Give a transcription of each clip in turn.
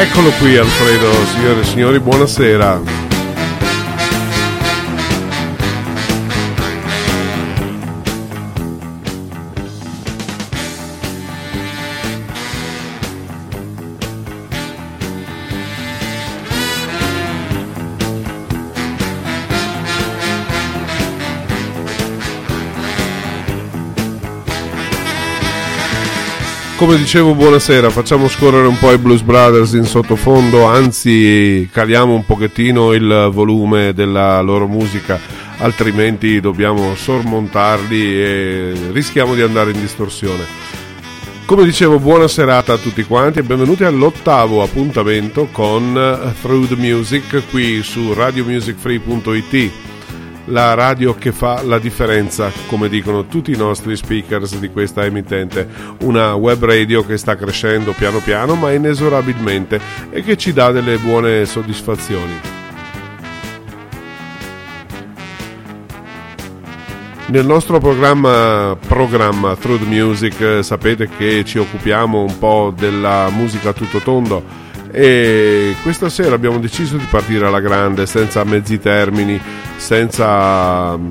Eccolo qui Alfredo, signore e signori, buonasera. Come dicevo, buonasera, facciamo scorrere un po' i Blues Brothers in sottofondo, anzi caliamo un pochettino il volume della loro musica, altrimenti dobbiamo sormontarli e rischiamo di andare in distorsione. Come dicevo, buona serata a tutti quanti e benvenuti all'ottavo appuntamento con Through the Music qui su radiomusicfree.it la radio che fa la differenza, come dicono tutti i nostri speakers di questa emittente, una web radio che sta crescendo piano piano ma inesorabilmente e che ci dà delle buone soddisfazioni. Nel nostro programma, programma Through the Music sapete che ci occupiamo un po' della musica tutto tondo e questa sera abbiamo deciso di partire alla grande senza mezzi termini senza mm,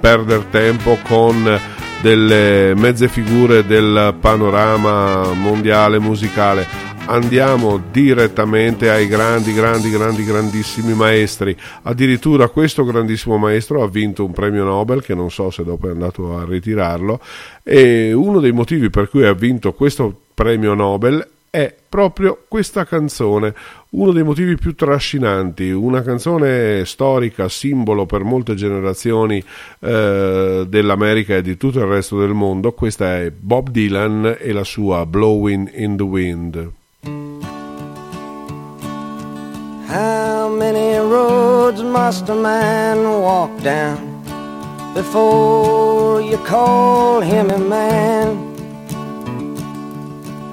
perdere tempo con delle mezze figure del panorama mondiale musicale andiamo direttamente ai grandi, grandi, grandi, grandissimi maestri. Addirittura questo grandissimo maestro ha vinto un premio Nobel, che non so se dopo è andato a ritirarlo, e uno dei motivi per cui ha vinto questo premio Nobel è proprio questa canzone, uno dei motivi più trascinanti, una canzone storica, simbolo per molte generazioni eh, dell'America e di tutto il resto del mondo. Questa è Bob Dylan e la sua Blowing in the Wind. How many roads must a man walk down before you call him a man?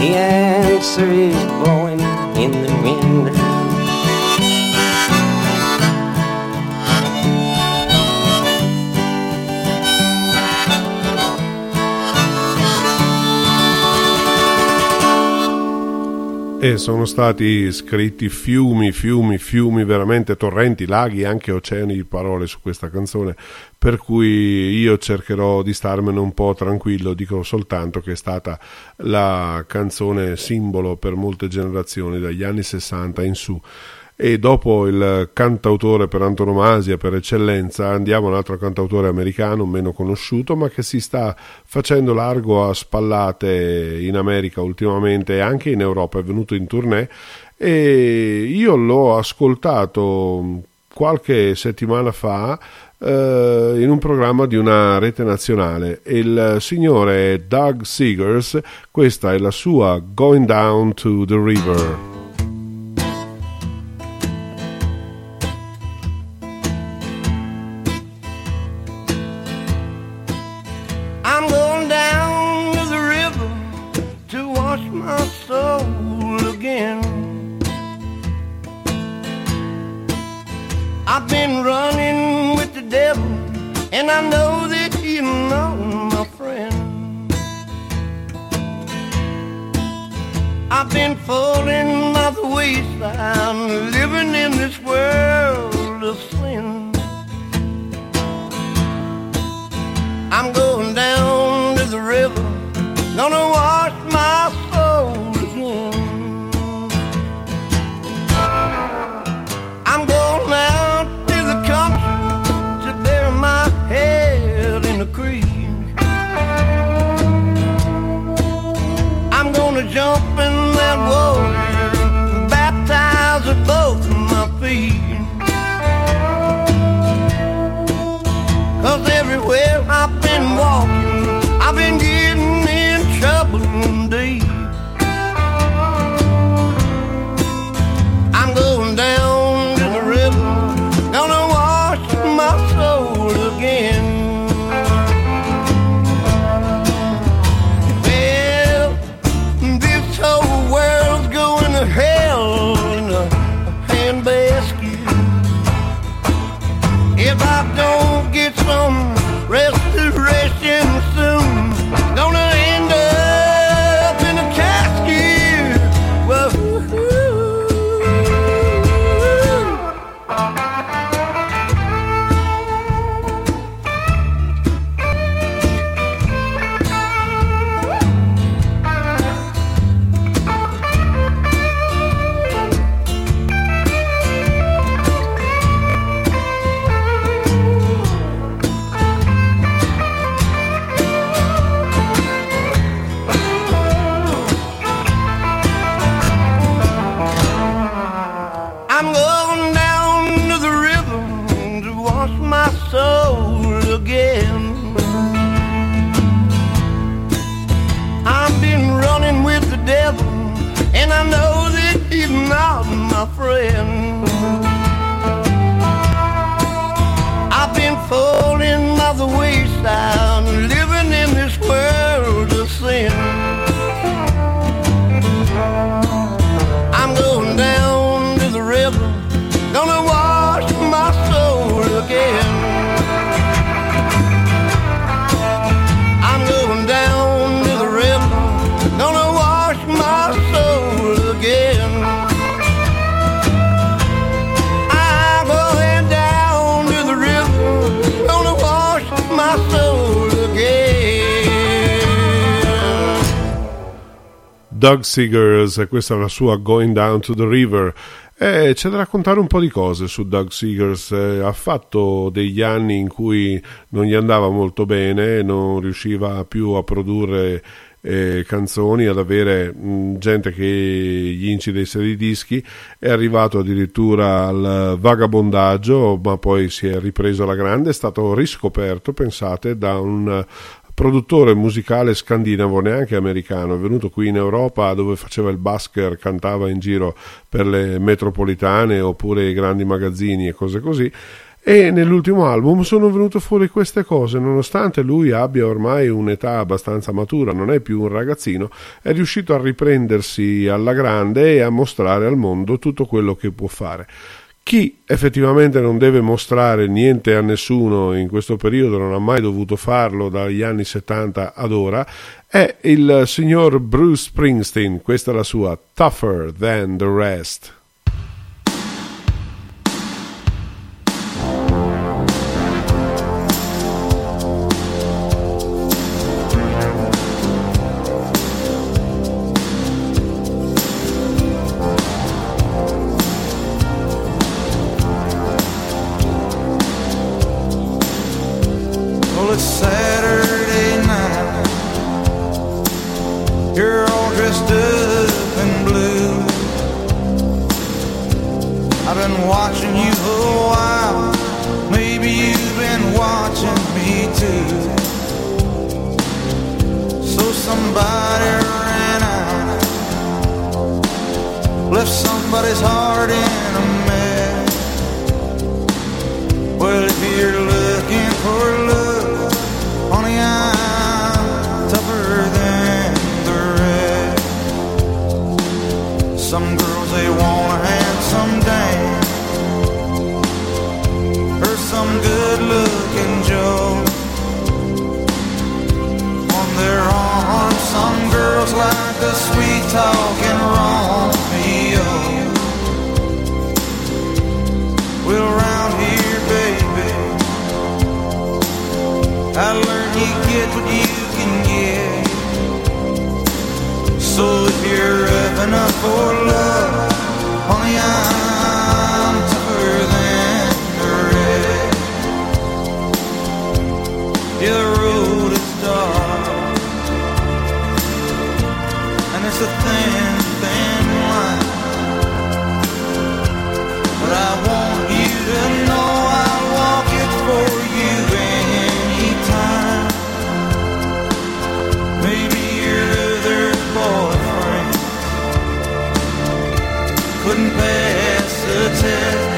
The answer is blowing in the wind. E sono stati scritti fiumi, fiumi, fiumi, veramente torrenti, laghi, anche oceani di parole su questa canzone, per cui io cercherò di starmene un po' tranquillo, dico soltanto che è stata la canzone simbolo per molte generazioni dagli anni 60 in su e dopo il cantautore per antonomasia, per eccellenza, andiamo a un altro cantautore americano meno conosciuto, ma che si sta facendo largo a spallate in America ultimamente e anche in Europa, è venuto in tournée e io l'ho ascoltato qualche settimana fa eh, in un programma di una rete nazionale. Il signore Doug Seegers, questa è la sua Going Down to the River. I know that you know my friend. I've been falling by the wayside, living in this world Seegers, questa è la sua Going Down to the River. E c'è da raccontare un po' di cose su Doug Seegers. Eh, ha fatto degli anni in cui non gli andava molto bene, non riusciva più a produrre eh, canzoni, ad avere mh, gente che gli incidesse dei dischi. È arrivato addirittura al vagabondaggio, ma poi si è ripreso alla grande. È stato riscoperto, pensate, da un produttore musicale scandinavo, neanche americano, è venuto qui in Europa dove faceva il busker, cantava in giro per le metropolitane oppure i grandi magazzini e cose così. E nell'ultimo album sono venute fuori queste cose, nonostante lui abbia ormai un'età abbastanza matura, non è più un ragazzino, è riuscito a riprendersi alla grande e a mostrare al mondo tutto quello che può fare. Chi effettivamente non deve mostrare niente a nessuno in questo periodo, non ha mai dovuto farlo dagli anni 70 ad ora, è il signor Bruce Springsteen, questa è la sua Tougher Than the Rest. couldn't pass the test.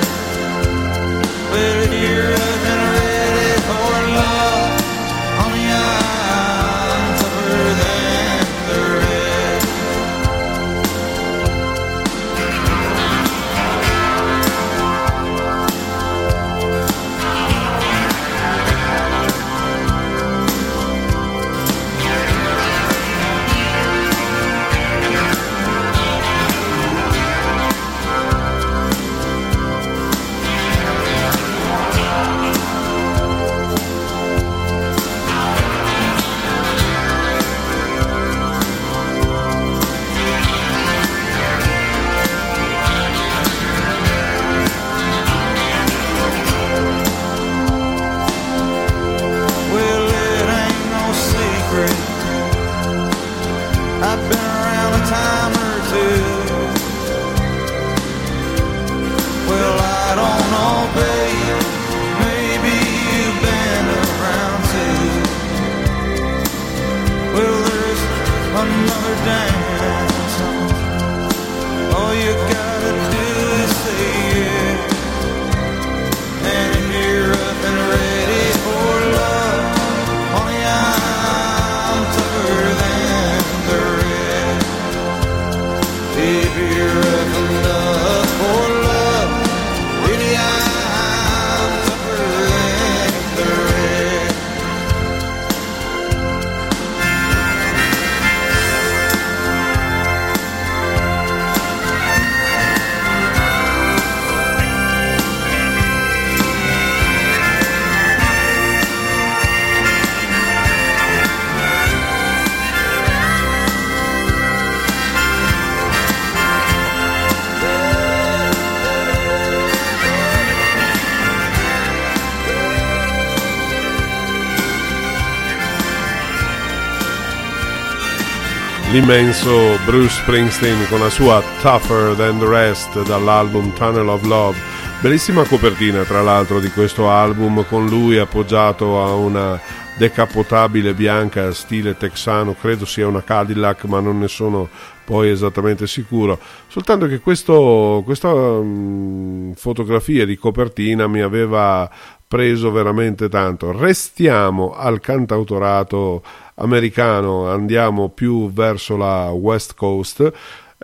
L'immenso Bruce Springsteen con la sua Tougher Than the Rest dall'album Tunnel of Love. Bellissima copertina tra l'altro di questo album con lui appoggiato a una decapotabile bianca stile texano, credo sia una Cadillac ma non ne sono poi esattamente sicuro, soltanto che questo, questa um, fotografia di copertina mi aveva preso veramente tanto. Restiamo al cantautorato americano, andiamo più verso la West Coast.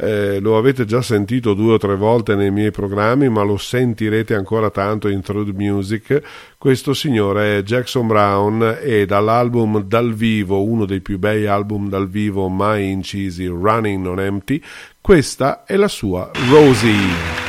eh, lo avete già sentito due o tre volte nei miei programmi, ma lo sentirete ancora tanto in Truth Music. Questo signore è Jackson Brown e dall'album dal vivo, uno dei più bei album dal vivo mai incisi, Running on Empty, questa è la sua Rosie.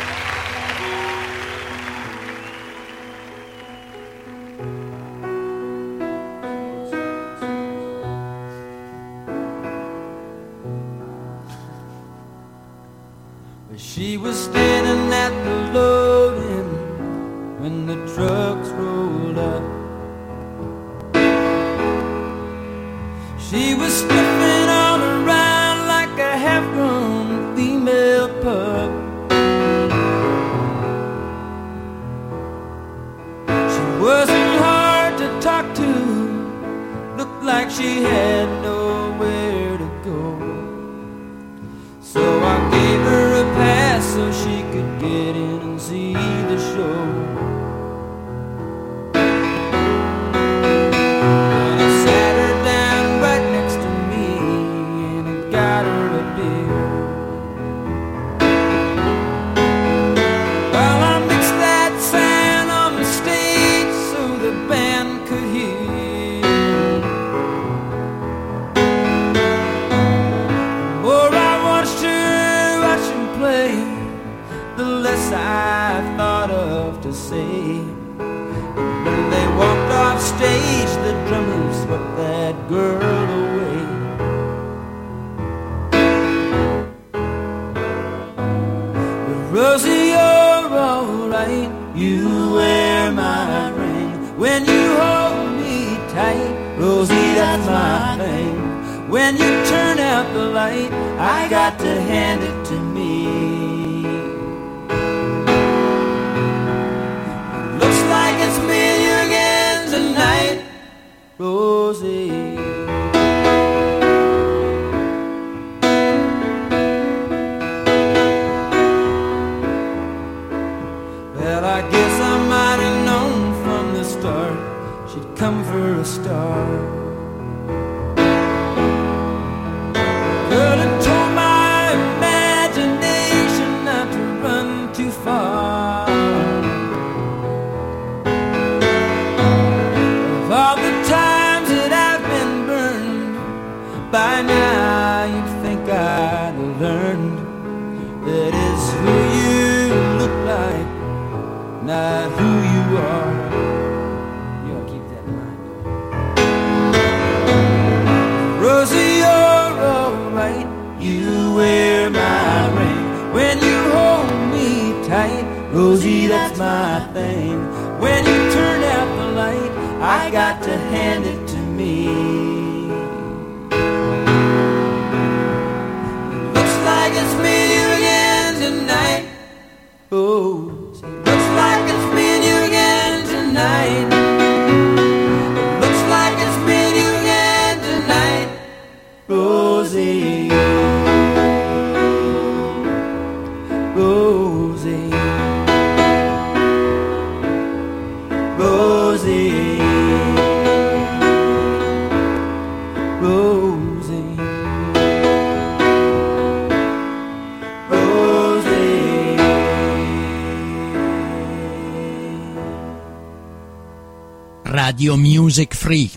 Radio Music Free.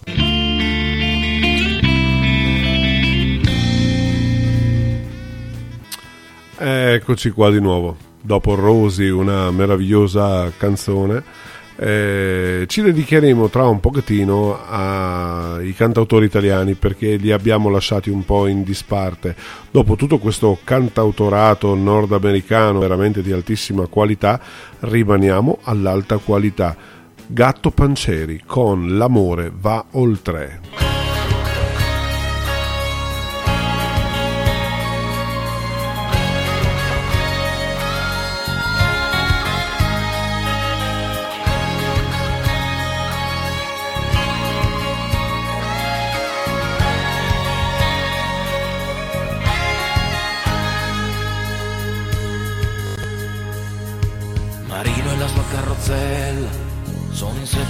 Eccoci qua di nuovo. Dopo Rosy, una meravigliosa canzone, eh, ci dedicheremo tra un pochettino ai cantautori italiani perché li abbiamo lasciati un po' in disparte. Dopo tutto questo cantautorato nordamericano veramente di altissima qualità, rimaniamo all'alta qualità Gatto Panceri con L'amore va oltre.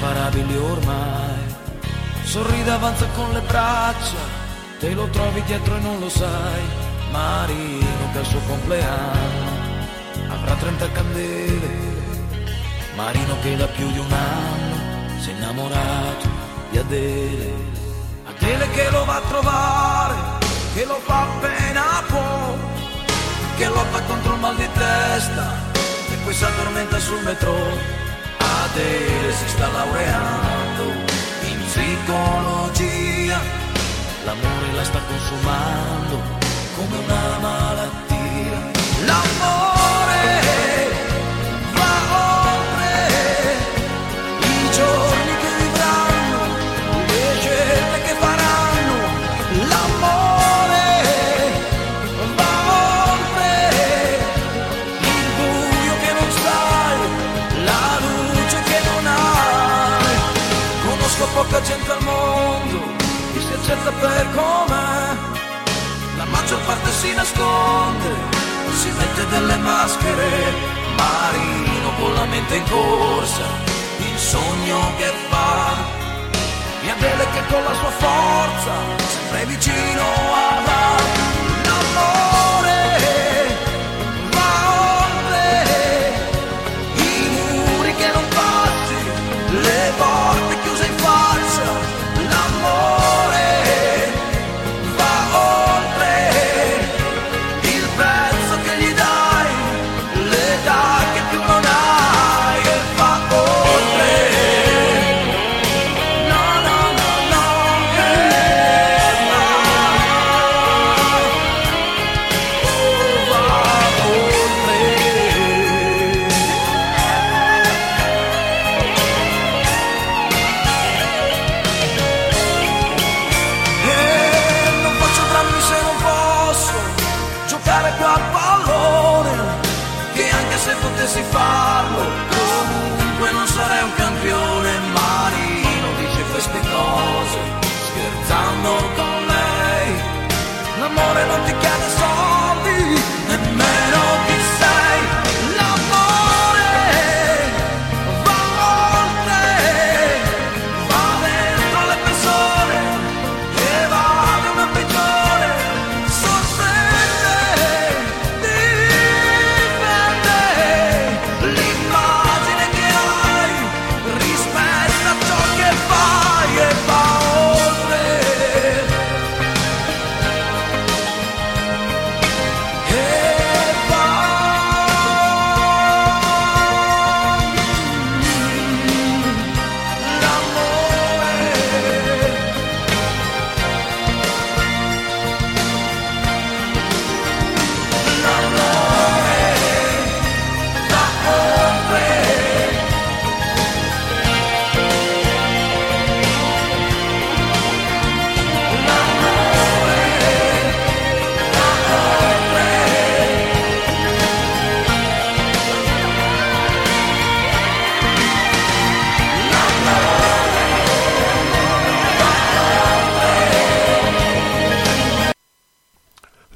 Inseparabili ormai. Sorride, avanza con le braccia, te lo trovi dietro e non lo sai. Marino che al suo compleanno avrà 30 candele. Marino che da più di un anno si è innamorato di Adele. Adele che lo va a trovare, che lo fa appena può, che lotta contro il mal di testa e poi si addormenta sul metro. Adele si sta laureando. In psicologia, l'amore la sta consumando come una per com'è. La maggior parte si nasconde, si mette delle maschere. Marino con la mente in corsa, il sogno che fa. E Adele che con la sua forza, sempre vicino avrà. L'amore va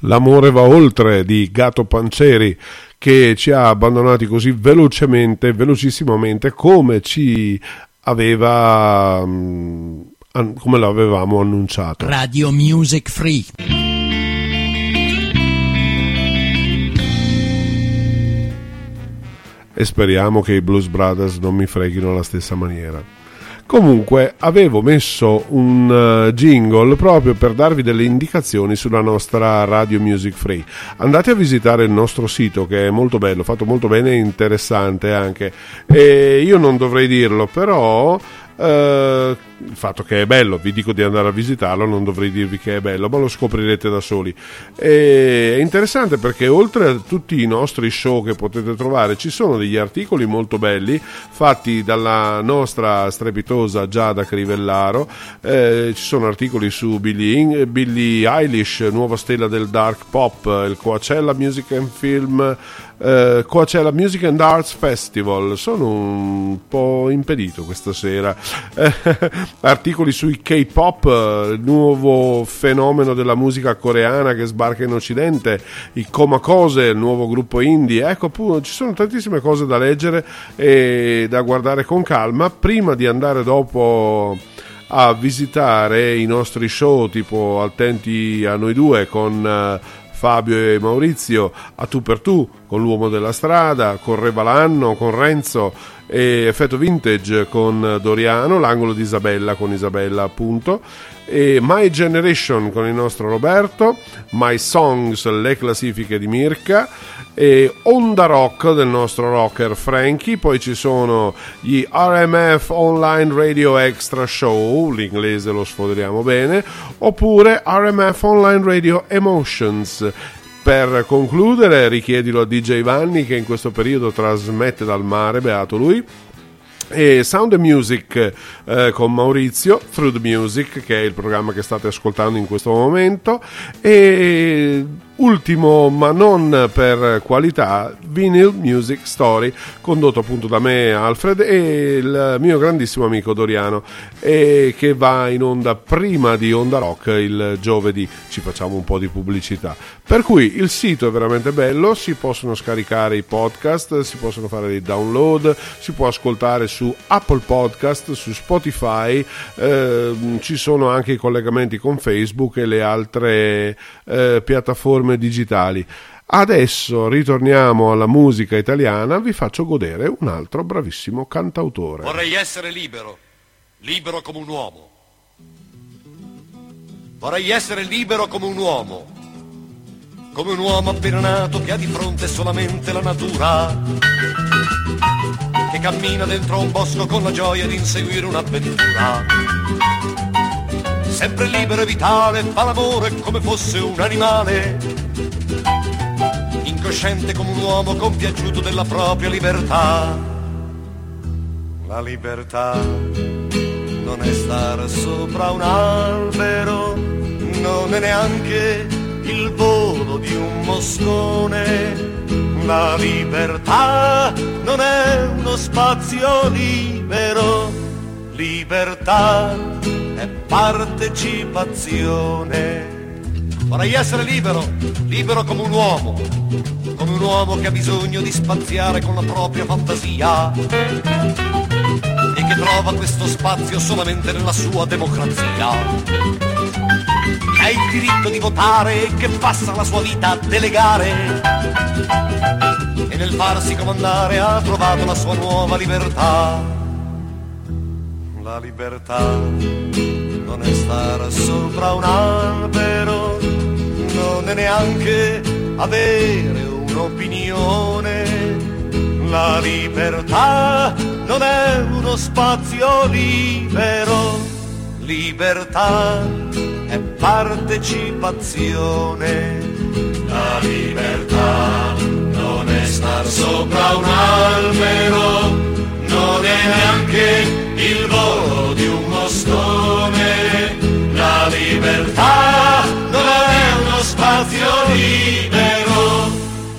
L'amore va oltre di Gatto Panceri che ci ha abbandonati così velocemente, velocissimamente come ci aveva mm, come l'avevamo annunciato. Radio Music Free. e speriamo che i Blues Brothers non mi freghino alla stessa maniera. Comunque avevo messo un eh, jingle proprio per darvi delle indicazioni sulla nostra Radio Music Free. Andate a visitare il nostro sito che è molto bello, fatto molto bene e interessante anche. E io non dovrei dirlo, però eh, il fatto che è bello, vi dico di andare a visitarlo, non dovrei dirvi che è bello, ma lo scoprirete da soli. E è interessante perché oltre a tutti i nostri show che potete trovare, ci sono degli articoli molto belli fatti dalla nostra strepitosa Giada Crivellaro. Eh, ci sono articoli su Billie, Billie Eilish, nuova stella del dark pop, il Coachella Music and Film eh, Coachella Music and Arts Festival. Sono un po' impedito questa sera. Eh, articoli sui K-pop, eh, il nuovo fenomeno della musica coreana che sbarca in Occidente, i Komakose, il nuovo gruppo indie. Ecco, appunto, ci sono tantissime cose da leggere e da guardare con calma prima di andare dopo a visitare i nostri show tipo Attenti a noi due con eh, Fabio e Maurizio, a tu per tu con l'uomo della strada, con Re Balanno, con Renzo e Effetto Vintage con Doriano, l'angolo di Isabella con Isabella appunto e My Generation con il nostro Roberto, My Songs, le classifiche di Mirka e Onda Rock del nostro rocker Frankie, poi ci sono gli RMF Online Radio Extra Show, l'inglese lo sfoderiamo bene, oppure RMF Online Radio Emotions. Per concludere, richiedilo a DJ Vanni che in questo periodo trasmette dal mare, beato lui e Sound Music eh, con Maurizio, Through the Music, che è il programma che state ascoltando in questo momento, e ultimo ma non per qualità Vinyl Music Story condotto appunto da me Alfred e il mio grandissimo amico Doriano e che va in onda prima di Onda Rock il giovedì. Ci facciamo un po' di pubblicità. Per cui il sito è veramente bello si possono scaricare i podcast si possono fare dei download si può ascoltare su Apple Podcast su Spotify eh, ci sono anche i collegamenti con Facebook e le altre eh, piattaforme piattaforme digitali. Adesso ritorniamo alla musica italiana, vi faccio godere un altro bravissimo cantautore. Vorrei essere libero, libero come un uomo. Vorrei essere libero come un uomo, come un uomo appena nato che ha di fronte solamente la natura, che cammina dentro un bosco con la gioia di inseguire un'avventura sempre libero e vitale, fa l'amore come fosse un animale, incosciente come un uomo compiaciuto della propria libertà. La libertà non è stare sopra un albero, non è neanche il volo di un moscone. La libertà non è uno spazio libero, libertà è partecipazione. Vorrei essere libero, libero come un uomo, come un uomo che ha bisogno di spaziare con la propria fantasia e che trova questo spazio solamente nella sua democrazia. Che ha il diritto di votare e che passa la sua vita a delegare e nel farsi comandare ha trovato la sua nuova libertà la libertà non è stare sopra un albero, è neanche avere un'opinione. La libertà non è uno spazio libero, libertà è partecipazione. La libertà non è star sopra un albero, non è neanche il volo di un moscone. La libertà spazio libero,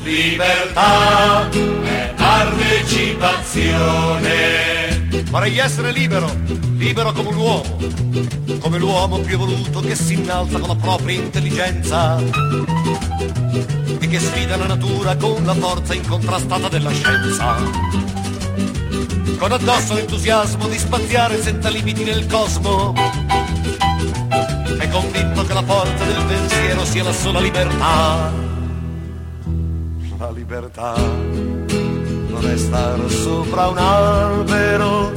libertà è partecipazione. Vorrei essere libero, libero come un uomo, come l'uomo più evoluto che si innalza con la propria intelligenza e che sfida la natura con la forza incontrastata della scienza con addosso l'entusiasmo di spaziare senza limiti nel cosmo. È convinto che la forza del pensiero sia la sola libertà. La libertà non è stare sopra un albero,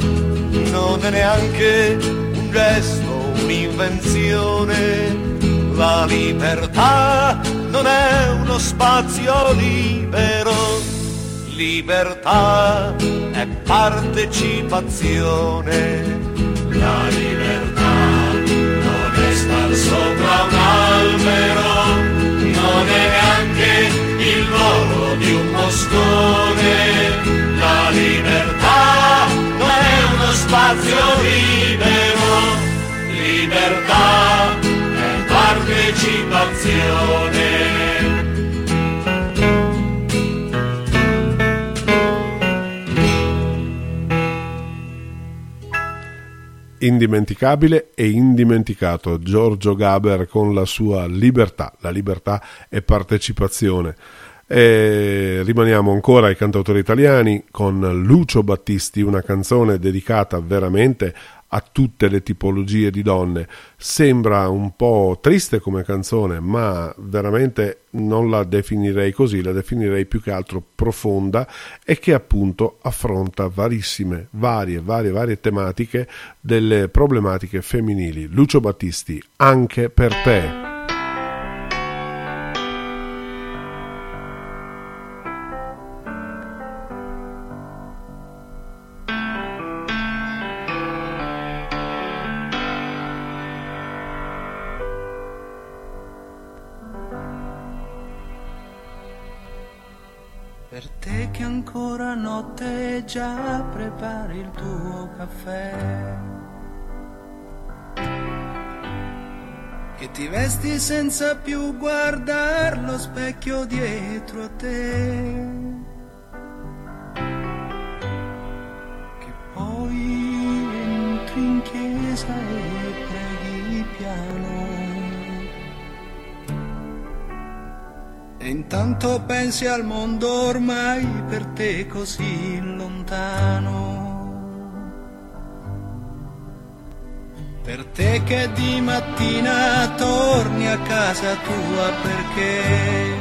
non è neanche un gesto, un'invenzione. La libertà non è uno spazio libero libertà è partecipazione. Di un moscone. La libertà non è uno spazio libero, libertà è partecipazione. indimenticabile e indimenticato Giorgio Gaber con la sua libertà, la libertà è partecipazione. E rimaniamo ancora ai cantautori italiani con Lucio Battisti, una canzone dedicata veramente a tutte le tipologie di donne. Sembra un po' triste come canzone, ma veramente non la definirei così, la definirei più che altro profonda e che appunto affronta varissime, varie, varie, varie tematiche delle problematiche femminili. Lucio Battisti, anche per te. Già prepari il tuo caffè. Che ti vesti senza più guardare lo specchio dietro a te. Che poi entri in chiesa e preghi piano. E intanto pensi al mondo ormai per te così lontano. Per te che di mattina torni a casa tua perché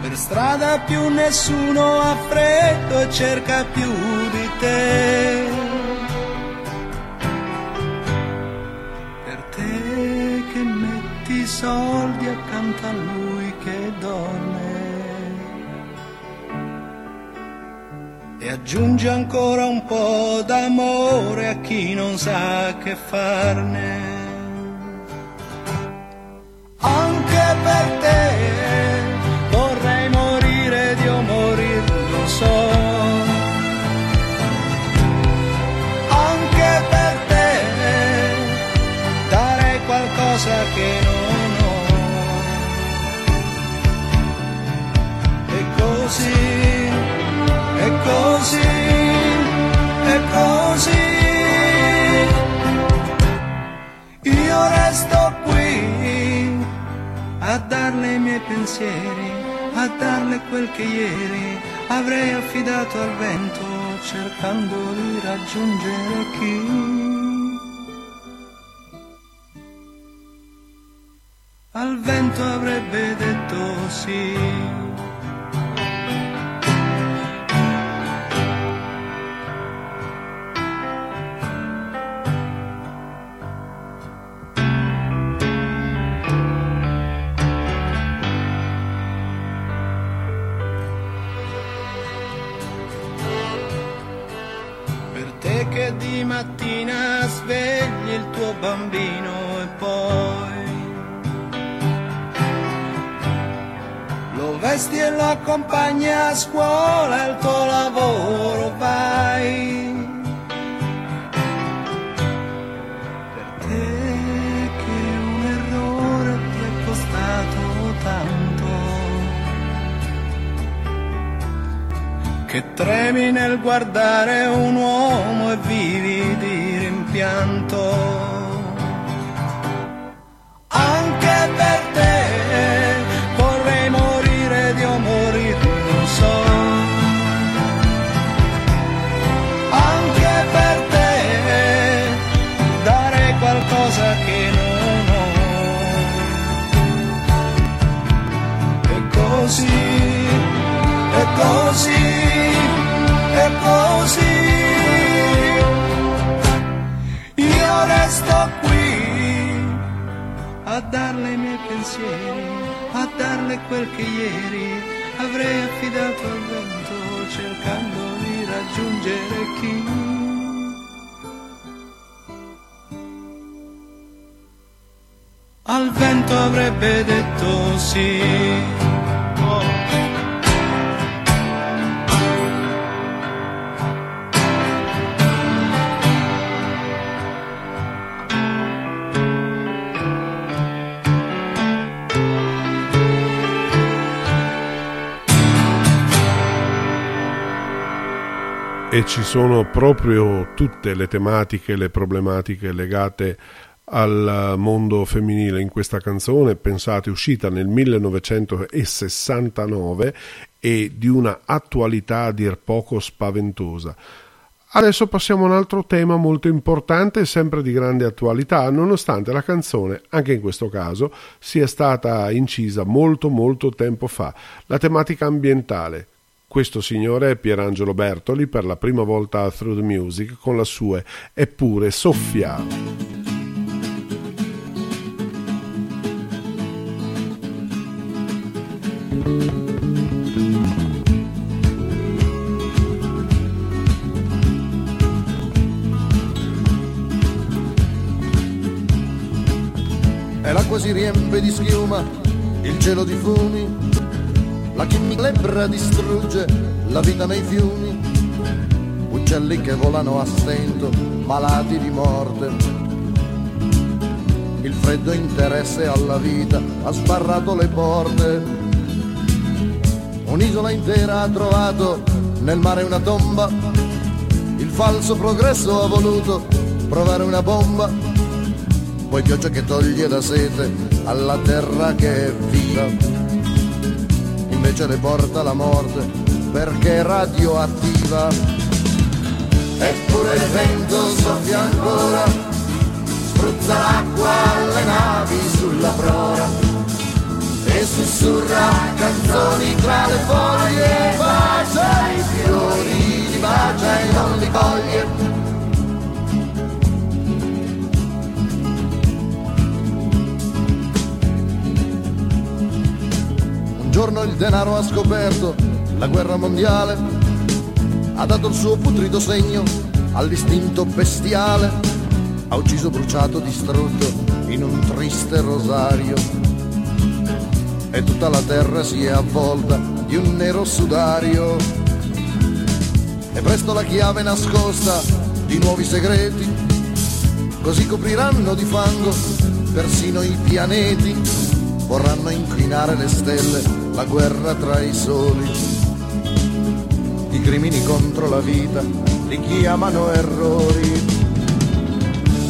per strada più nessuno ha freddo e cerca più di te. soldi accanto a lui che dorme. E aggiunge ancora un po' d'amore a chi non sa che farne. Anche per te vorrei morire di o morir, non so. Anche per te darei qualcosa che non così, è così, è così. Io resto qui a darle i miei pensieri, a darle quel che ieri avrei affidato al vento cercando di raggiungere chi. Al vento avrebbe detto sì. Bambino e poi lo vesti e lo accompagni a scuola, il tuo lavoro vai. Per te che un errore ti è costato tanto. Che tremi nel guardare un uomo e vivi pensieri, a darle quel che ieri avrei affidato al vento cercando di raggiungere chi. Al vento avrebbe detto sì. E ci sono proprio tutte le tematiche, le problematiche legate al mondo femminile in questa canzone, pensate uscita nel 1969 e di una attualità a dir poco spaventosa. Adesso passiamo a un altro tema molto importante e sempre di grande attualità, nonostante la canzone, anche in questo caso, sia stata incisa molto molto tempo fa, la tematica ambientale. Questo signore è Pierangelo Bertoli per la prima volta a Through the Music con la sua Eppure Soffia. E l'acqua si riempie di schiuma, il cielo di fumi, la chimiclebra distrugge la vita nei fiumi, uccelli che volano a stento, malati di morte. Il freddo interesse alla vita ha sbarrato le porte Un'isola intera ha trovato nel mare una tomba. Il falso progresso ha voluto provare una bomba. Poi pioggia che toglie la sete alla terra che è viva. Invece le porta la morte perché è radioattiva. Eppure il vento soffia ancora, spruzza l'acqua alle navi sulla prora e sussurra canzoni tra le foglie, bacia i fiori, li bacia e non li coglie. Giorno il denaro ha scoperto la guerra mondiale, ha dato il suo putrido segno all'istinto bestiale, ha ucciso, bruciato, distrutto in un triste rosario e tutta la terra si è avvolta di un nero sudario. E presto la chiave nascosta di nuovi segreti, così copriranno di fango persino i pianeti, vorranno inclinare le stelle, la guerra tra i soli. I crimini contro la vita li chiamano errori.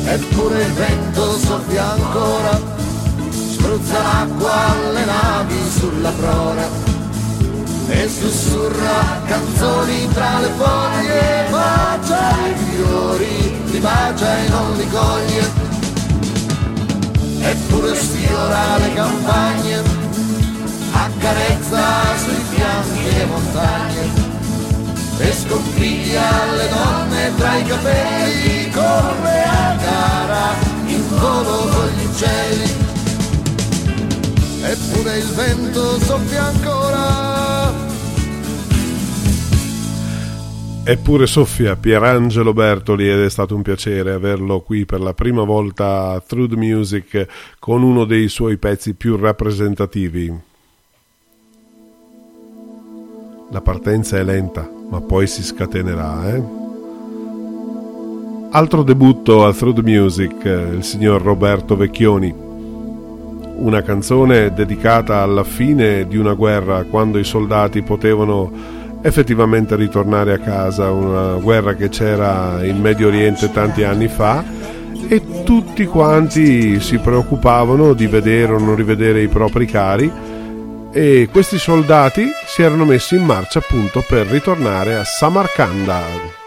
Eppure il vento soffia ancora spruzza l'acqua alle navi sulla prora e sussurra canzoni tra le foglie, bacia i fiori, li bacia e non li coglie, eppure sfiora le campagne, accarezza sui fianchi le montagne e sconfiglia le donne tra i capelli, corre a gara in volo con gli uccelli eppure il vento soffia ancora. Eppure soffia Pierangelo Bertoli ed è stato un piacere averlo qui per la prima volta a Through the Music con uno dei suoi pezzi più rappresentativi. La partenza è lenta, ma poi si scatenerà, eh? Altro debutto a Through the Music, il signor Roberto Vecchioni una canzone dedicata alla fine di una guerra quando i soldati potevano effettivamente ritornare a casa, una guerra che c'era in Medio Oriente tanti anni fa e tutti quanti si preoccupavano di vedere o non rivedere i propri cari e questi soldati si erano messi in marcia appunto per ritornare a Samarcanda.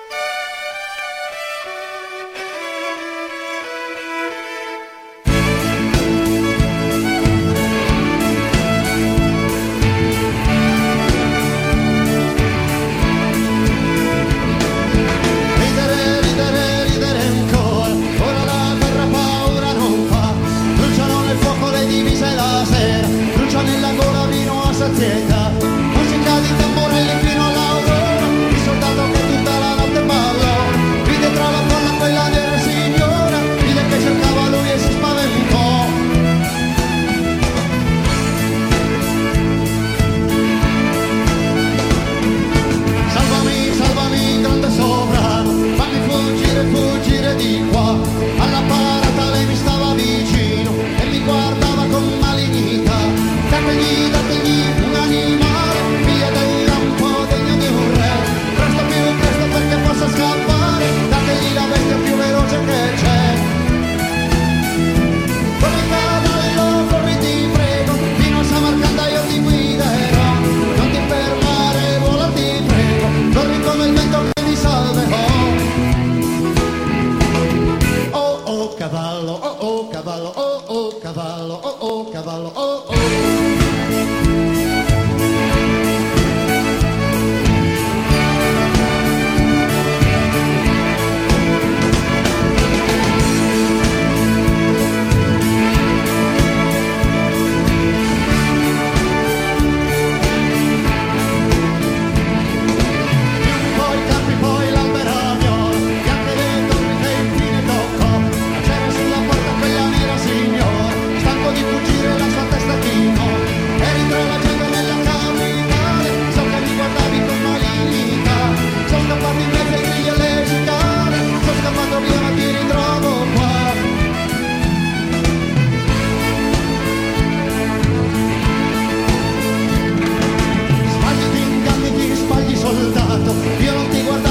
zapatos, yo no te guardo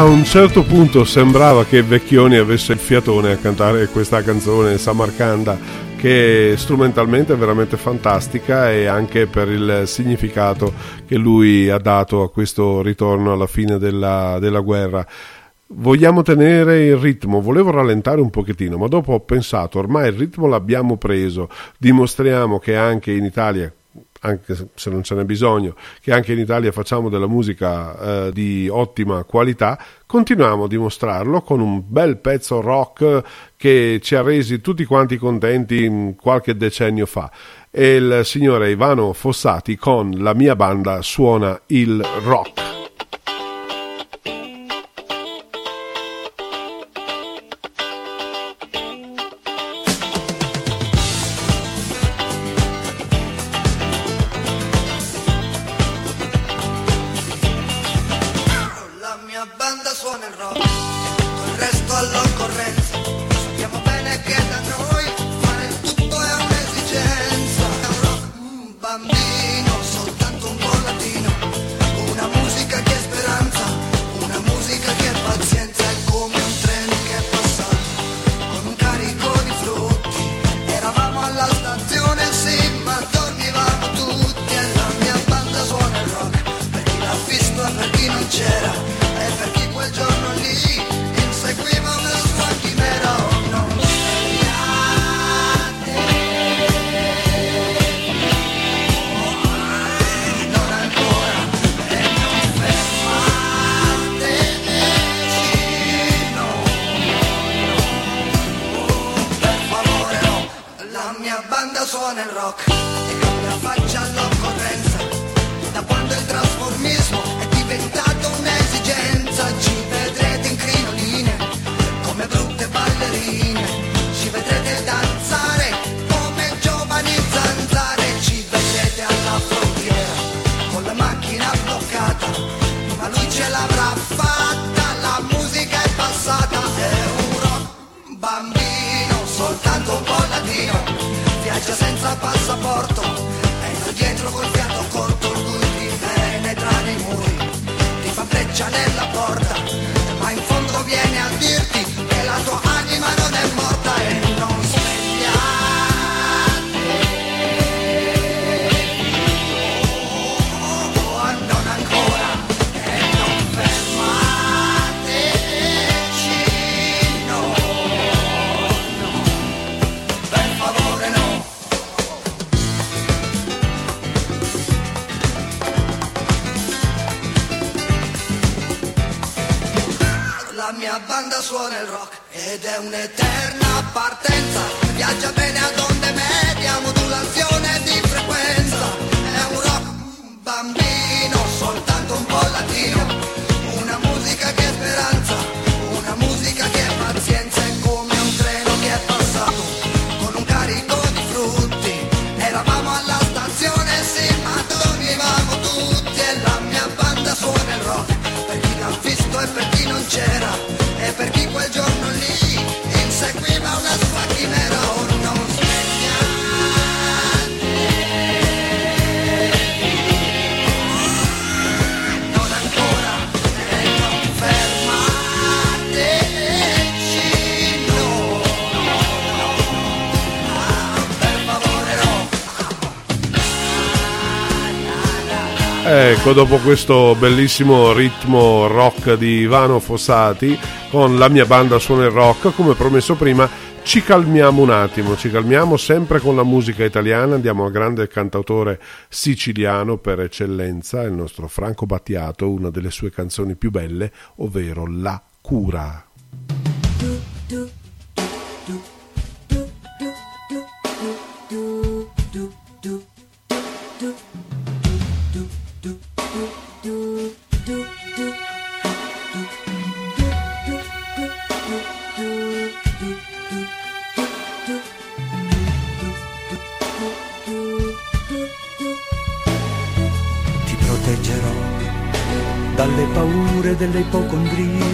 a un certo punto sembrava che Vecchioni avesse il fiatone a cantare questa canzone Samarcanda che strumentalmente è veramente fantastica e anche per il significato che lui ha dato a questo ritorno alla fine della, della guerra. Vogliamo tenere il ritmo, volevo rallentare un pochettino, ma dopo ho pensato, ormai il ritmo l'abbiamo preso, dimostriamo che anche in Italia, anche se non ce n'è bisogno, che anche in Italia facciamo della musica eh, di ottima qualità, continuiamo a dimostrarlo con un bel pezzo rock che ci ha resi tutti quanti contenti mm, qualche decennio fa. E il signore Ivano Fossati con la mia banda suona il rock. una etapa. Ecco, dopo questo bellissimo ritmo rock di Ivano Fossati, con la mia banda suona il rock, come promesso prima, ci calmiamo un attimo, ci calmiamo sempre con la musica italiana, andiamo al grande cantautore siciliano per eccellenza, il nostro Franco Battiato, una delle sue canzoni più belle, ovvero La cura. Delle ipocondrie,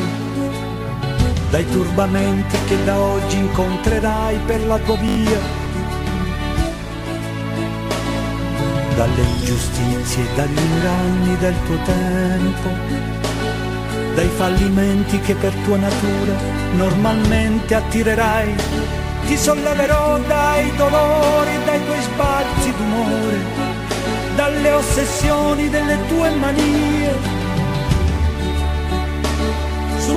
dai turbamenti che da oggi incontrerai per la tua via, dalle ingiustizie e dagli inganni del tuo tempo, dai fallimenti che per tua natura normalmente attirerai. Ti solleverò dai dolori dai tuoi sbalzi d'umore, dalle ossessioni delle tue manie.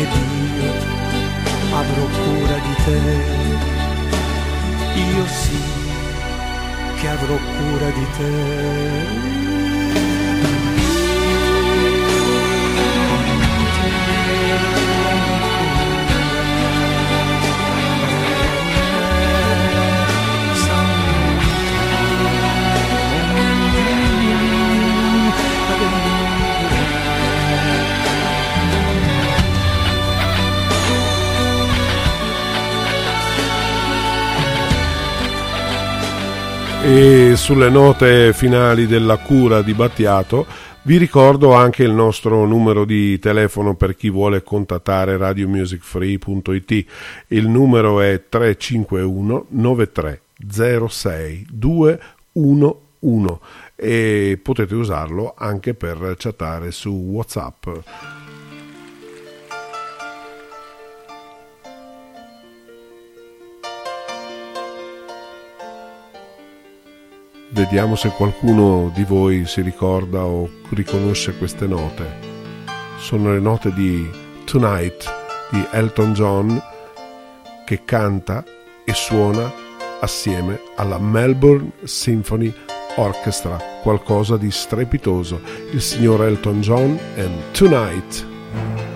ed io avrò cura di te io sì che avrò cura di te. E sulle note finali della cura di Battiato vi ricordo anche il nostro numero di telefono per chi vuole contattare radiomusicfree.it. Il numero è 351 93 06 211 e potete usarlo anche per chattare su WhatsApp. Vediamo se qualcuno di voi si ricorda o riconosce queste note. Sono le note di Tonight di Elton John che canta e suona assieme alla Melbourne Symphony Orchestra, qualcosa di strepitoso. Il signor Elton John and Tonight.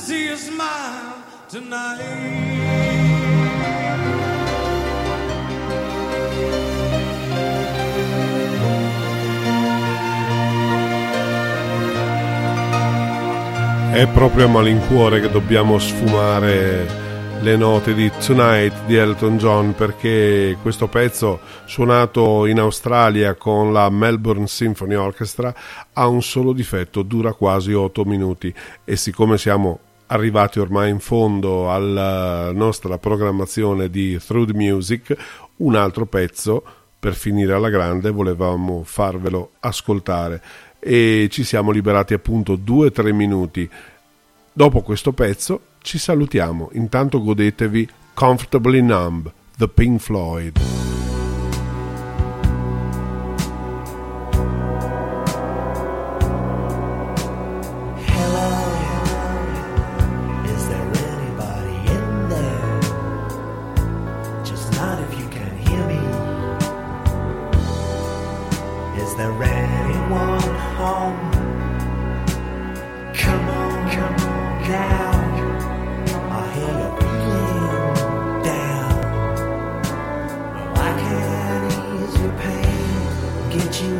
see you smile tonight. È proprio a malincuore che dobbiamo sfumare le note di Tonight di Elton John perché questo pezzo suonato in Australia con la Melbourne Symphony Orchestra ha un solo difetto, dura quasi 8 minuti e siccome siamo arrivati ormai in fondo alla eh, nostra programmazione di Through the Music, un altro pezzo per finire alla grande volevamo farvelo ascoltare e ci siamo liberati appunto 2-3 minuti. Dopo questo pezzo ci salutiamo, intanto godetevi Comfortably Numb, The Pink Floyd. You.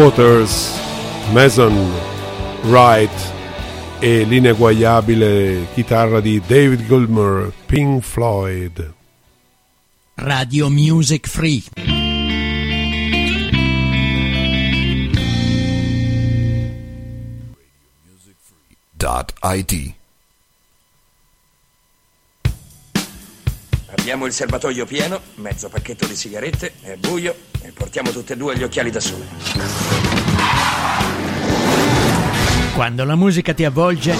Waters, Mason, Wright e l'ineguagliabile chitarra di David Gilmour, Pink Floyd. Radio Music Free. dot ID. Abbiamo il serbatoio pieno, mezzo pacchetto di sigarette, è buio portiamo tutte e due gli occhiali da sole. Quando la musica ti avvolge,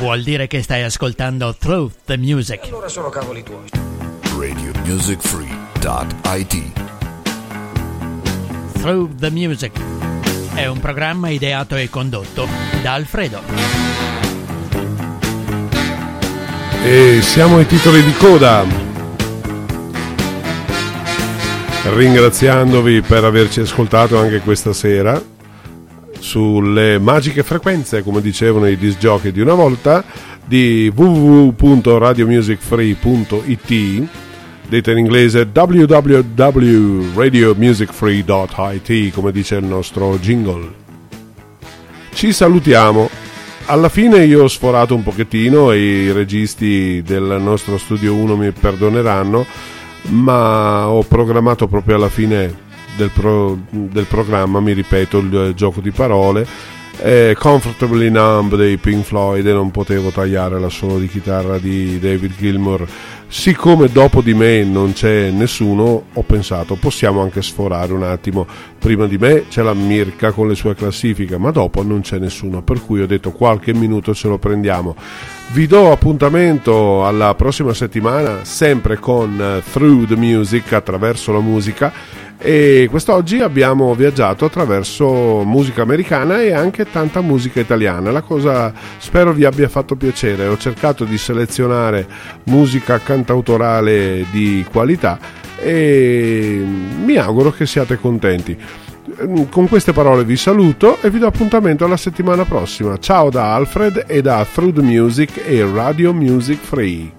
vuol dire che stai ascoltando Through the Music. Allora sono cavoli tuoi. Radio Music Free dot ID. Through the Music è un programma ideato e condotto da Alfredo. E siamo ai titoli di coda. Ringraziandovi per averci ascoltato anche questa sera sulle magiche frequenze, come dicevano i disc jockey di una volta, di www.radiomusicfree.it, detta in inglese www.radiomusicfree.it, come dice il nostro jingle. Ci salutiamo. Alla fine io ho sforato un pochettino e i registi del nostro studio 1 mi perdoneranno, ma ho programmato proprio alla fine del, pro- del programma, mi ripeto il gioco di parole, eh, Comfortably Numb dei Pink Floyd e non potevo tagliare la solo di chitarra di David Gilmour. Siccome dopo di me non c'è nessuno, ho pensato possiamo anche sforare un attimo. Prima di me c'è la Mirka con le sue classifiche, ma dopo non c'è nessuno, per cui ho detto qualche minuto ce lo prendiamo. Vi do appuntamento alla prossima settimana, sempre con eh, Through the Music, attraverso la musica e quest'oggi abbiamo viaggiato attraverso musica americana e anche tanta musica italiana. La cosa spero vi abbia fatto piacere. Ho cercato di selezionare musica cantautorale di qualità e mi auguro che siate contenti. Con queste parole vi saluto e vi do appuntamento alla settimana prossima. Ciao da Alfred e da the Music e Radio Music Free.